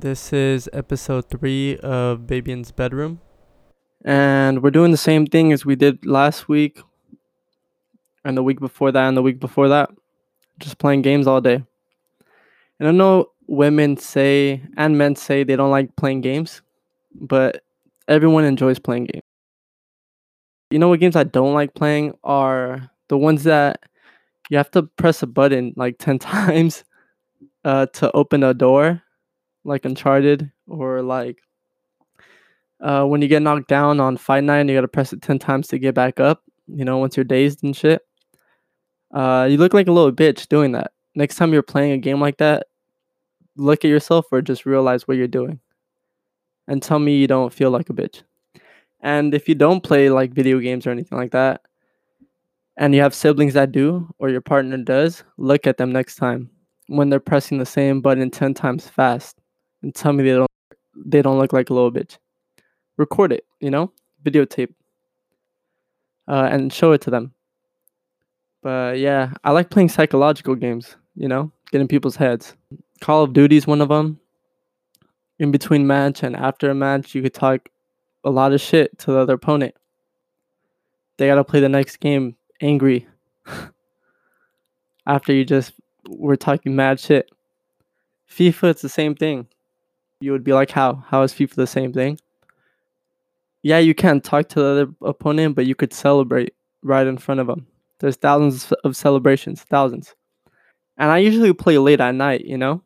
This is episode three of Babian's bedroom. And we're doing the same thing as we did last week and the week before that and the week before that. Just playing games all day. And I know women say and men say they don't like playing games, but everyone enjoys playing games. You know what games I don't like playing are the ones that you have to press a button like 10 times uh, to open a door, like Uncharted, or like uh, when you get knocked down on Fight Night, you gotta press it 10 times to get back up, you know, once you're dazed and shit. Uh, you look like a little bitch doing that. Next time you're playing a game like that, look at yourself or just realize what you're doing. And tell me you don't feel like a bitch. And if you don't play like video games or anything like that, and you have siblings that do, or your partner does, look at them next time when they're pressing the same button 10 times fast and tell me they don't they don't look like a little bitch. Record it, you know? Videotape. Uh, and show it to them. But yeah, I like playing psychological games, you know, getting people's heads. Call of Duty is one of them. In between match and after a match, you could talk a lot of shit to the other opponent. They got to play the next game angry after you just were talking mad shit. FIFA, it's the same thing. You would be like, how? How is FIFA the same thing? Yeah, you can't talk to the other opponent, but you could celebrate right in front of them. There's thousands of celebrations, thousands. And I usually play late at night, you know?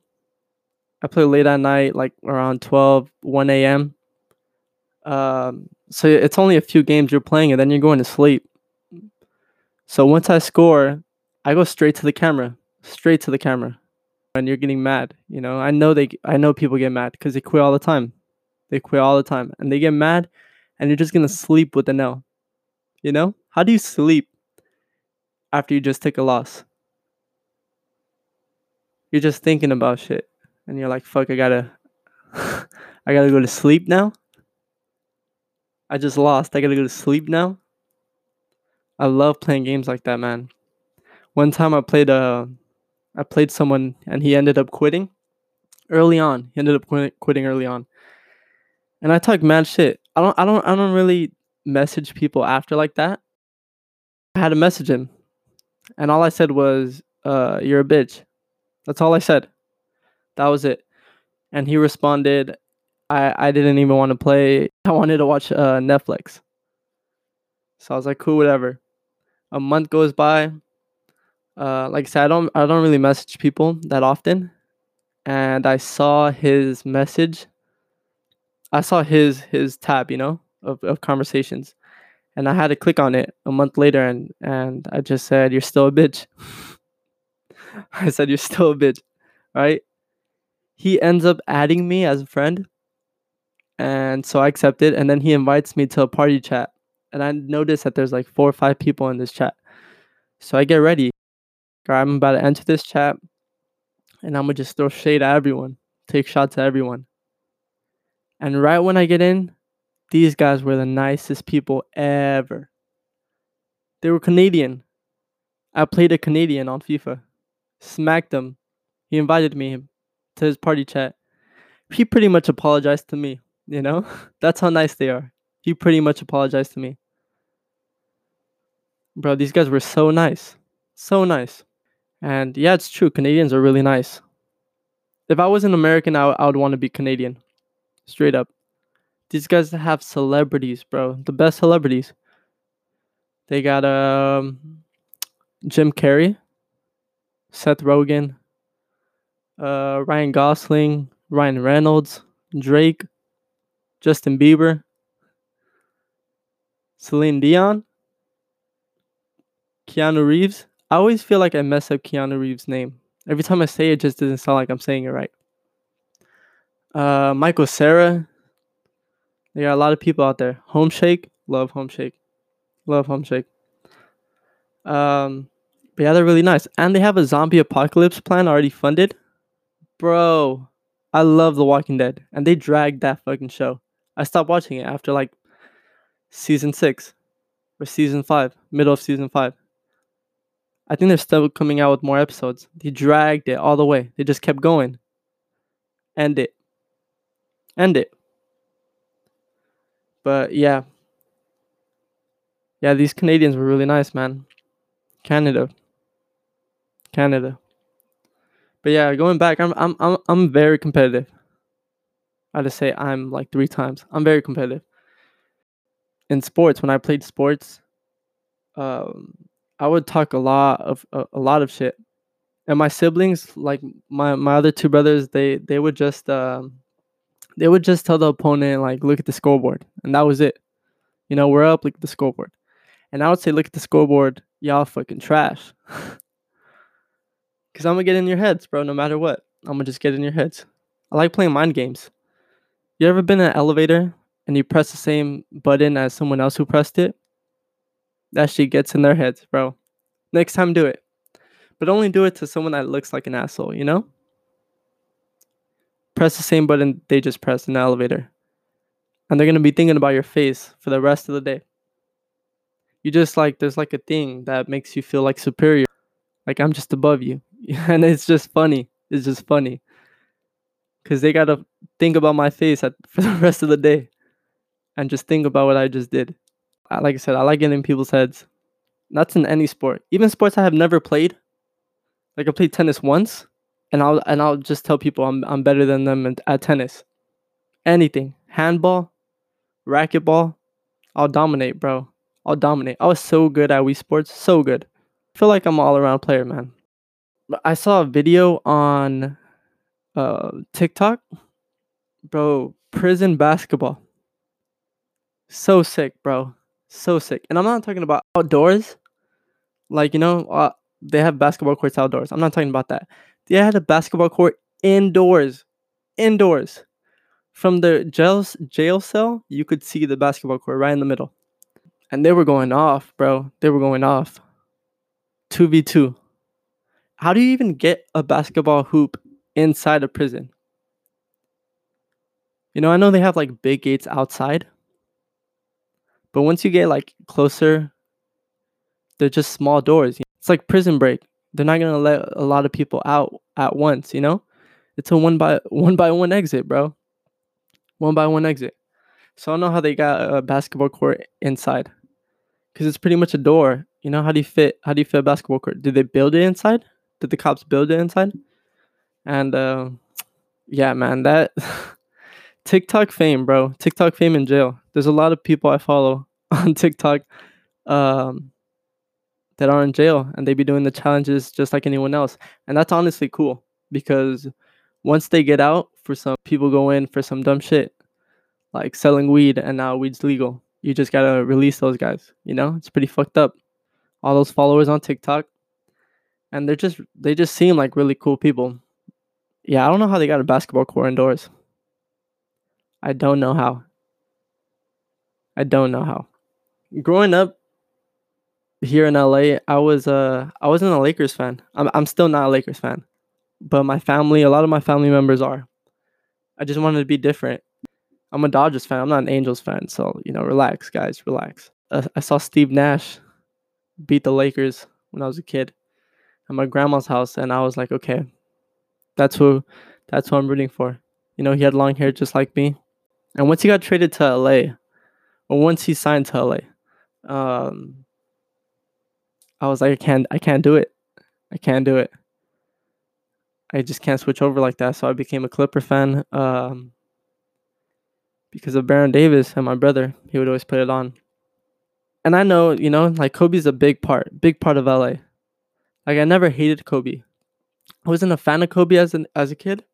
I play late at night, like around 12, 1 a.m. Um, so it's only a few games you're playing, and then you're going to sleep. So once I score, I go straight to the camera, straight to the camera. And you're getting mad, you know. I know they, I know people get mad because they quit all the time. They quit all the time, and they get mad, and you're just gonna sleep with the no. You know, how do you sleep after you just take a loss? You're just thinking about shit, and you're like, "Fuck, I gotta, I gotta go to sleep now." I just lost. I gotta go to sleep now. I love playing games like that, man. One time I played uh I played someone and he ended up quitting early on. He ended up quit- quitting early on. And I talk mad shit. I don't I don't I don't really message people after like that. I had to message him. And all I said was, uh, you're a bitch. That's all I said. That was it. And he responded, I, I didn't even want to play. I wanted to watch uh, Netflix. So I was like, cool, whatever. A month goes by. Uh, like I said, I don't I don't really message people that often. And I saw his message. I saw his his tab, you know, of, of conversations. And I had to click on it a month later and and I just said, You're still a bitch. I said, You're still a bitch. Right? He ends up adding me as a friend. And so I accepted. And then he invites me to a party chat. And I notice that there's like four or five people in this chat. So I get ready. I'm about to enter this chat. And I'm going to just throw shade at everyone, take shots at everyone. And right when I get in, these guys were the nicest people ever. They were Canadian. I played a Canadian on FIFA. Smacked him. He invited me to his party chat. He pretty much apologized to me, you know? That's how nice they are. He pretty much apologized to me. Bro, these guys were so nice. So nice. And yeah, it's true. Canadians are really nice. If I was an American, I, I would want to be Canadian. Straight up. These guys have celebrities, bro. The best celebrities. They got um, Jim Carrey, Seth Rogen, uh, Ryan Gosling, Ryan Reynolds, Drake, Justin Bieber, Celine Dion, Keanu Reeves. I always feel like I mess up Keanu Reeves' name. Every time I say it, it just doesn't sound like I'm saying it right. Uh, Michael Cera. There are a lot of people out there. Homeshake, love Homeshake, love Homeshake. Um, but yeah, they're really nice, and they have a zombie apocalypse plan already funded. Bro, I love The Walking Dead, and they dragged that fucking show. I stopped watching it after like season six or season five, middle of season five. I think they're still coming out with more episodes. They dragged it all the way. They just kept going. End it. End it. But yeah. Yeah, these Canadians were really nice, man. Canada. Canada. But yeah, going back, I'm I'm I'm I'm very competitive. I just say I'm like three times. I'm very competitive. In sports, when I played sports, um, I would talk a lot of a, a lot of shit. And my siblings, like my my other two brothers, they they would just um, they would just tell the opponent like, look at the scoreboard, and that was it. You know, we're up. Look at the scoreboard. And I would say, look at the scoreboard. Y'all fucking trash. Cause I'm gonna get in your heads, bro. No matter what, I'm gonna just get in your heads. I like playing mind games. You ever been in an elevator and you press the same button as someone else who pressed it? That shit gets in their heads, bro. Next time, do it. But only do it to someone that looks like an asshole, you know? Press the same button they just pressed in the elevator. And they're gonna be thinking about your face for the rest of the day. You just like, there's like a thing that makes you feel like superior. Like I'm just above you. and it's just funny. It's just funny. Cause they gotta think about my face at, for the rest of the day, and just think about what I just did. Like I said, I like getting in people's heads. That's in any sport, even sports I have never played. Like I played tennis once, and I'll and I'll just tell people I'm I'm better than them at, at tennis. Anything, handball, racquetball, I'll dominate, bro. I'll dominate. I was so good at Wii Sports, so good. I feel like I'm all around player, man. I saw a video on uh, TikTok, bro. Prison basketball, so sick, bro. So sick. And I'm not talking about outdoors, like you know, uh, they have basketball courts outdoors. I'm not talking about that. They had a basketball court indoors, indoors. From the jail jail cell, you could see the basketball court right in the middle, and they were going off, bro. They were going off. Two v two. How do you even get a basketball hoop inside a prison? You know, I know they have like big gates outside, but once you get like closer, they're just small doors. It's like prison break. They're not gonna let a lot of people out at once. You know, it's a one by one by one exit, bro. One by one exit. So I don't know how they got a basketball court inside, because it's pretty much a door. You know, how do you fit? How do you fit a basketball court? Did they build it inside? Did the cops build it inside? And uh, yeah, man, that TikTok fame, bro. TikTok fame in jail. There's a lot of people I follow on TikTok um, that are in jail and they be doing the challenges just like anyone else. And that's honestly cool because once they get out, for some people go in for some dumb shit like selling weed and now weed's legal. You just gotta release those guys. You know, it's pretty fucked up. All those followers on TikTok, and they're just they just seem like really cool people. Yeah, I don't know how they got a basketball court indoors. I don't know how. I don't know how. Growing up here in LA, I was uh I wasn't a Lakers fan. I'm I'm still not a Lakers fan. But my family, a lot of my family members are. I just wanted to be different. I'm a Dodgers fan. I'm not an Angels fan, so you know, relax, guys, relax. Uh, I saw Steve Nash beat the Lakers when I was a kid at my grandma's house, and I was like, okay, that's who, that's who I'm rooting for. You know, he had long hair just like me, and once he got traded to LA, or once he signed to LA, um, I was like, I can't, I can't do it, I can't do it. I just can't switch over like that. So I became a Clipper fan um, because of Baron Davis and my brother. He would always put it on. And I know, you know, like Kobe's a big part, big part of LA. Like I never hated Kobe. I wasn't a fan of Kobe as an as a kid,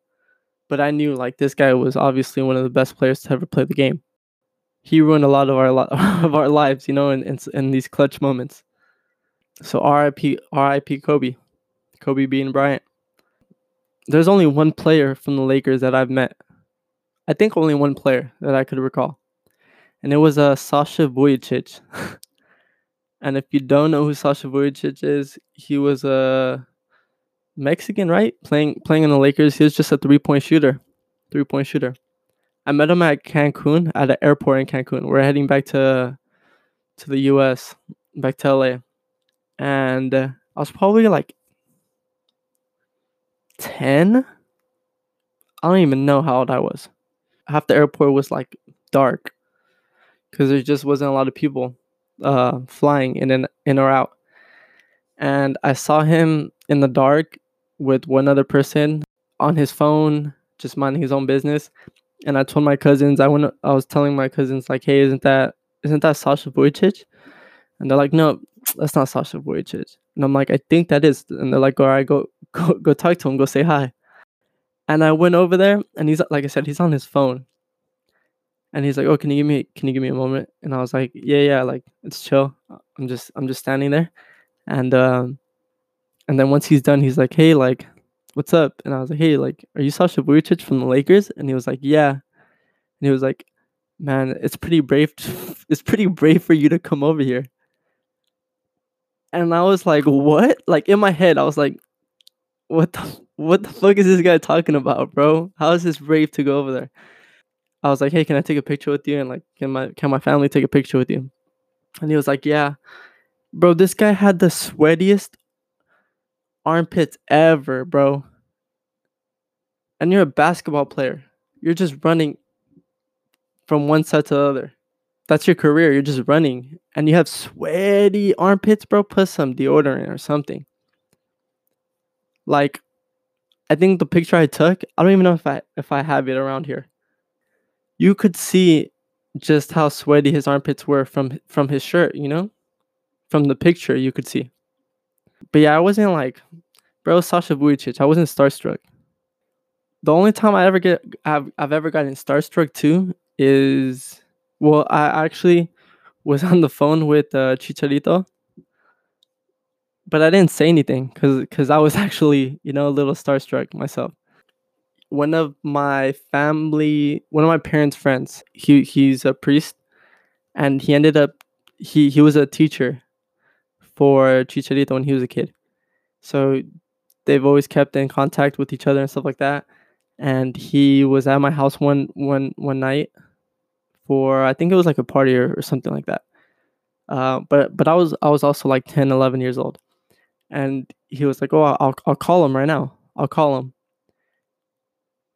but I knew like this guy was obviously one of the best players to ever play the game. He ruined a lot of our of our lives, you know, in, in in these clutch moments. So R.I.P. R.I.P. Kobe, Kobe Bean Bryant. There's only one player from the Lakers that I've met. I think only one player that I could recall, and it was uh, Sasha Vujacic. And if you don't know who Sasha Vujacic is, he was a Mexican, right? Playing playing in the Lakers. He was just a three point shooter, three point shooter. I met him at Cancun at an airport in Cancun. We're heading back to to the U.S. back to LA, and uh, I was probably like ten. I don't even know how old I was. half the airport was like dark because there just wasn't a lot of people uh, flying in and in or out. And I saw him in the dark with one other person on his phone, just minding his own business. And I told my cousins, I went, I was telling my cousins like, "Hey, isn't that isn't that Sasha Vujacic?" And they're like, "No, that's not Sasha Vujacic." And I'm like, "I think that is." And they're like, "All right, go go go talk to him, go say hi." And I went over there, and he's like I said, he's on his phone. And he's like, "Oh, can you give me can you give me a moment?" And I was like, "Yeah, yeah, like it's chill. I'm just I'm just standing there." And um and then once he's done, he's like, "Hey, like what's up?" And I was like, "Hey, like are you Sasha Vujacic from the Lakers?" And he was like, "Yeah." And he was like, "Man, it's pretty brave it's pretty brave for you to come over here." And I was like, "What?" Like in my head, I was like, "What the what the fuck is this guy talking about, bro? How is this brave to go over there?" I was like, "Hey, can I take a picture with you?" And like, can my can my family take a picture with you? And he was like, "Yeah." Bro, this guy had the sweatiest armpits ever, bro. And you're a basketball player. You're just running from one side to the other. That's your career. You're just running. And you have sweaty armpits, bro. Put some deodorant or something. Like, I think the picture I took, I don't even know if I if I have it around here you could see just how sweaty his armpits were from from his shirt, you know? From the picture you could see. But yeah, I wasn't like, bro, Sasha Vujacic. I wasn't starstruck. The only time I ever get I've, I've ever gotten starstruck too is well, I actually was on the phone with uh, Chicharito, but I didn't say anything because because I was actually you know a little starstruck myself one of my family, one of my parents' friends, he he's a priest, and he ended up he he was a teacher for Chicharito when he was a kid. So they've always kept in contact with each other and stuff like that. And he was at my house one one one night for I think it was like a party or, or something like that. Uh, but but I was I was also like 10, 11 years old, and he was like, "Oh, I'll I'll call him right now. I'll call him."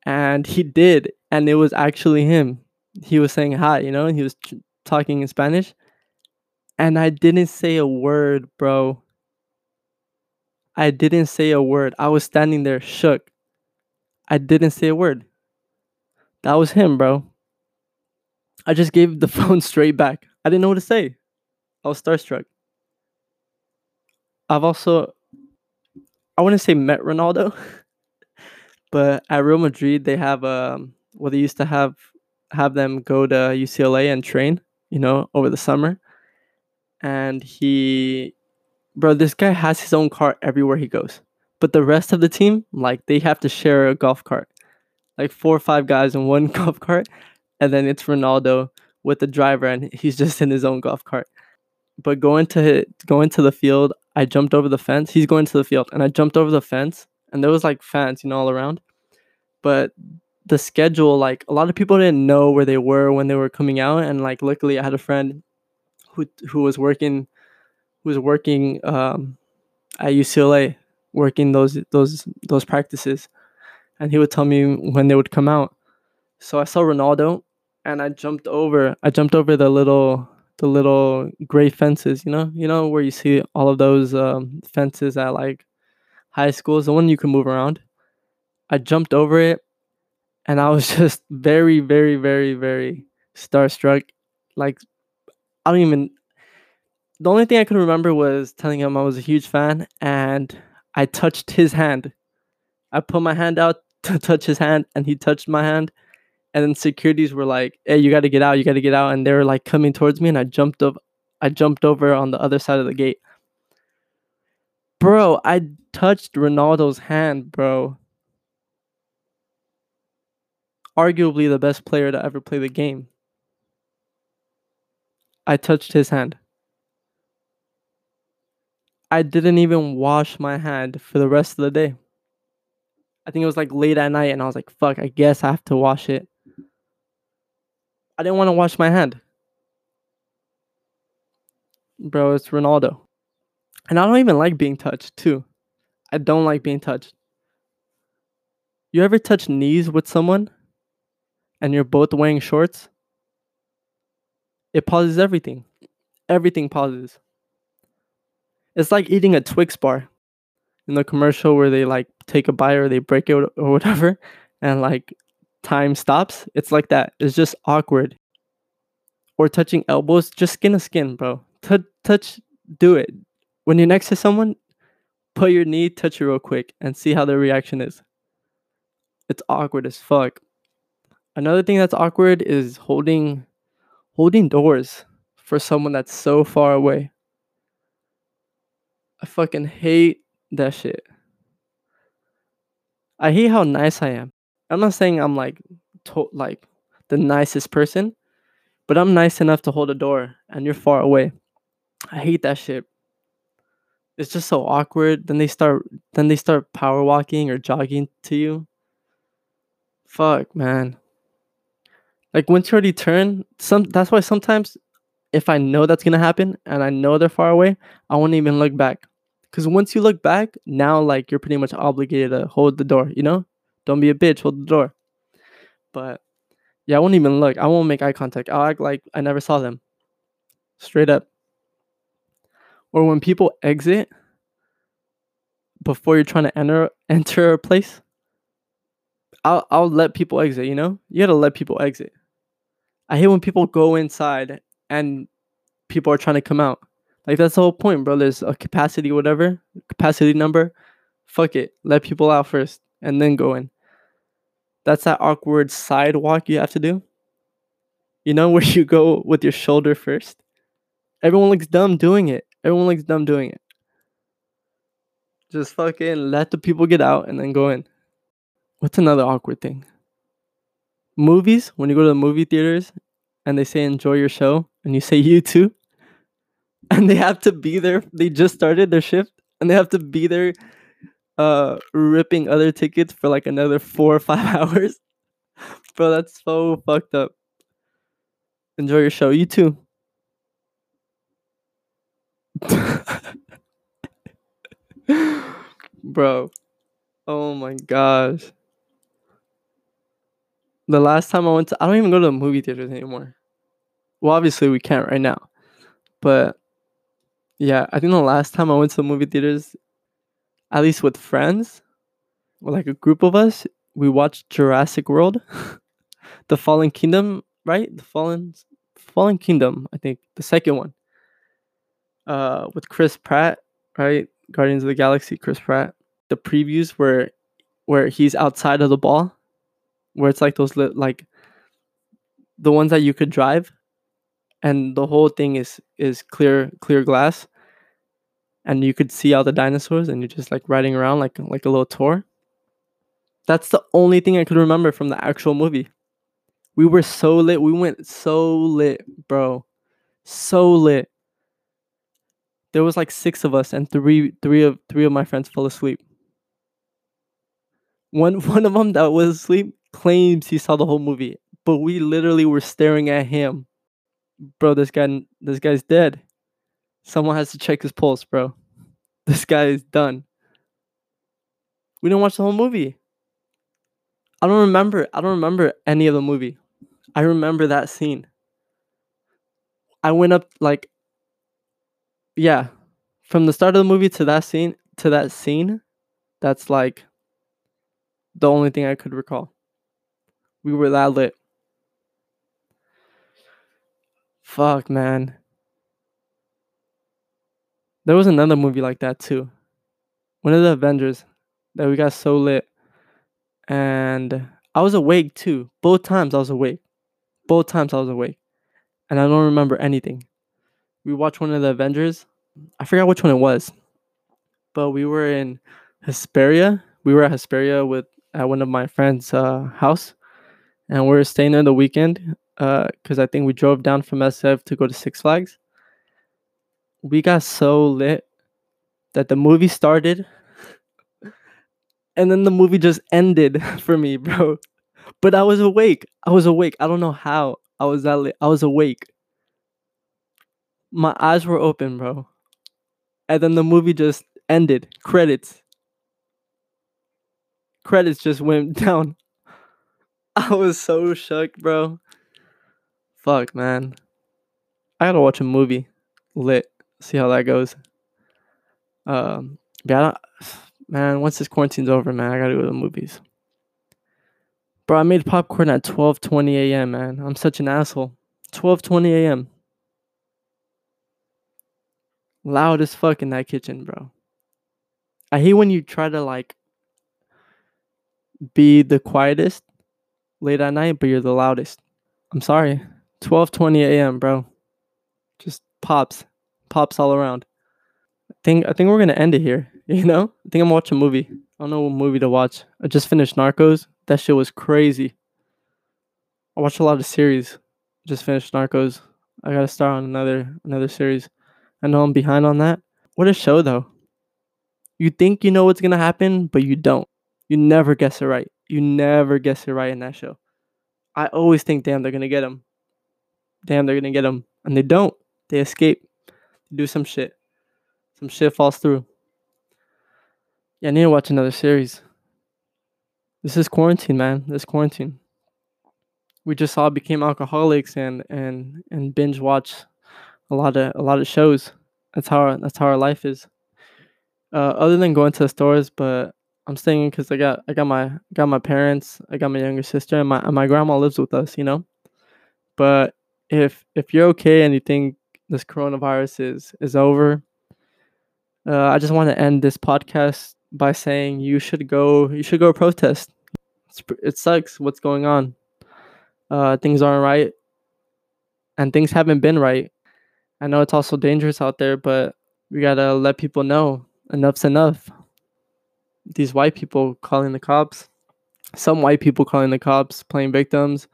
and he did and it was actually him he was saying hi you know and he was talking in spanish and i didn't say a word bro. I didn't say a word. I was standing there shook. I didn't say a word. That was him bro. I just gave the phone straight back. I didn't know what to say. I was starstruck. I've also i wouldn't say met ronaldo But at Real Madrid, they have um, well, they used to have have them go to UCLA and train, you know, over the summer. And he, bro, this guy has his own car everywhere he goes. But the rest of the team, like, they have to share a golf cart, like four or five guys in one golf cart, and then it's Ronaldo with the driver, and he's just in his own golf cart. But going to going to the field, I jumped over the fence. He's going to the field, and I jumped over the fence, and there was like fans, you know, all around but the schedule like a lot of people didn't know where they were when they were coming out and like luckily i had a friend who who was working who was working um, at ucla working those those those practices. And he would tell me when they would come out. So i saw ronaldo and i jumped over i jumped over the little the little gray fences you know? You know where you see all of those um, fences at like high schools? The one you can move around. I jumped over it and I was just very, very, very, very starstruck. Like, I don't even. The only thing I could remember was telling him I was a huge fan and I touched his hand. I put my hand out to touch his hand and he touched my hand. And then securities were like, hey, you got to get out, you got to get out. And they were like coming towards me and I jumped up. I jumped over on the other side of the gate. Bro, I touched Ronaldo's hand, bro arguably the best player to ever play the game. I touched his hand. I didn't even wash my hand for the rest of the day. I think it was like late at night, and I was like, fuck, I guess I have to wash it. I didn't want to wash my hand. Bro, it's Ronaldo. And I don't even like being touched, too. I don't like being touched. You ever touch knees with someone and you're both wearing shorts, it pauses everything. Everything pauses. It's like eating a Twix bar in the commercial where they like take a bite or they break it or whatever and like time stops. It's like that. It's just awkward. Or touching elbows, just skin to skin, bro. Touch, touch, do it. When you're next to someone, put your knee, touch it real quick, and see how their reaction is. It's awkward as fuck. Another thing that's awkward is holding holding doors for someone that's so far away. I fucking hate that shit. I hate how nice I am. I'm not saying I'm like to- like the nicest person, but I'm nice enough to hold a door and you're far away. I hate that shit. It's just so awkward. Then they start then they start power walking or jogging to you. Fuck, man. Like once you already turn, some that's why sometimes if I know that's gonna happen and I know they're far away, I won't even look back. Cause once you look back, now like you're pretty much obligated to hold the door, you know? Don't be a bitch, hold the door. But yeah, I won't even look. I won't make eye contact. I'll act like I never saw them. Straight up. Or when people exit before you're trying to enter enter a place, I'll I'll let people exit, you know? You gotta let people exit. I hate when people go inside and people are trying to come out. Like that's the whole point, bro. There's a capacity, whatever, capacity number. Fuck it. Let people out first and then go in. That's that awkward sidewalk you have to do. You know, where you go with your shoulder first. Everyone looks dumb doing it. Everyone looks dumb doing it. Just fucking let the people get out and then go in. What's another awkward thing? Movies, when you go to the movie theaters and they say enjoy your show and you say you too, and they have to be there. They just started their shift and they have to be there uh ripping other tickets for like another four or five hours. Bro, that's so fucked up. Enjoy your show. You too. Bro. Oh my gosh. The last time I went to I don't even go to the movie theaters anymore. Well, obviously we can't right now. But yeah, I think the last time I went to the movie theaters, at least with friends, or like a group of us, we watched Jurassic World, The Fallen Kingdom, right? The Fallen Fallen Kingdom, I think, the second one. Uh, with Chris Pratt, right? Guardians of the Galaxy, Chris Pratt. The previews were where he's outside of the ball, where it's like those li- like the ones that you could drive and the whole thing is is clear clear glass and you could see all the dinosaurs and you're just like riding around like like a little tour. That's the only thing i could remember from the actual movie. We were so lit. We went so lit bro. So lit. There was like six of us and three three of three of my friends fell asleep. One one of them that was asleep claims he saw the whole movie but we literally were staring at him bro, this guy, this guy's dead. Someone has to check his pulse, bro. This guy is done. We didn't watch the whole movie. I don't remember. I don't remember any of the movie. I remember that scene. I went up like, yeah, from the start of the movie to that scene to that scene. That's like the only thing I could recall. We were that lit. Fuck, man. There was another movie like that too. One of the Avengers that we got so lit. And I was awake too. Both times I was awake. Both times I was awake. And I don't remember anything. We watched one of the Avengers. I forgot which one it was. But we were in Hesperia. We were at Hesperia with at one of my friends' uh, house. And we are staying there the weekend because uh, I think we drove down from SF to go to Six Flags. We got so lit that the movie started and then the movie just ended for me, bro. But I was awake. I was awake. I don't know how I was that lit. I was awake. My eyes were open, bro. And then the movie just ended. Credits. Credits just went down. I was so shook, bro. Fuck, man. I gotta watch a movie. Lit. See how that goes. Um, don't, man, once this quarantine's over, man, I gotta go to the movies. Bro, I made popcorn at 12:20 a.m., man. I'm such an asshole. 12:20 a.m. Loud as fuck in that kitchen, bro. I hate when you try to like be the quietest late at night, but you're the loudest. I'm sorry. 12:20 a.m., bro. Just pops, pops all around. I think I think we're gonna end it here. You know, I think I'm watching a movie. I don't know what movie to watch. I just finished Narcos. That shit was crazy. I watched a lot of series. Just finished Narcos. I gotta start on another another series. I know I'm behind on that. What a show though. You think you know what's gonna happen, but you don't. You never guess it right. You never guess it right in that show. I always think, damn, they're gonna get him. Damn, they're gonna get him, and they don't. They escape. They do some shit. Some shit falls through. Yeah, I need to watch another series. This is quarantine, man. This is quarantine. We just all became alcoholics and and and binge watch a lot of a lot of shows. That's how our, that's how our life is. Uh, other than going to the stores, but I'm staying because I got I got my got my parents, I got my younger sister, and my and my grandma lives with us. You know, but if if you're okay and you think this coronavirus is is over, uh, I just want to end this podcast by saying you should go you should go protest. It's, it sucks what's going on. Uh, things aren't right, and things haven't been right. I know it's also dangerous out there, but we gotta let people know enough's enough. These white people calling the cops, some white people calling the cops, playing victims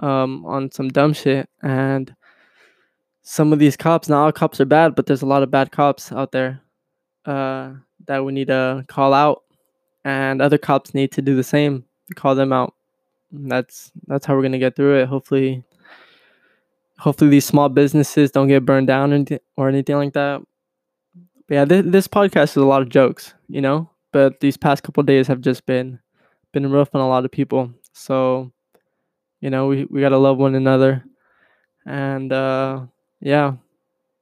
um, on some dumb shit, and some of these cops. Not all cops are bad, but there's a lot of bad cops out there. Uh, that we need to call out, and other cops need to do the same. Call them out. That's that's how we're gonna get through it. Hopefully, hopefully these small businesses don't get burned down or anything, or anything like that. But yeah, this, this podcast is a lot of jokes, you know. But these past couple days have just been been rough on a lot of people. So, you know, we we gotta love one another, and uh, yeah,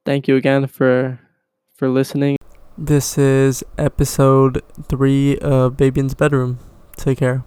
thank you again for for listening. This is episode three of Baby In's Bedroom. Take care.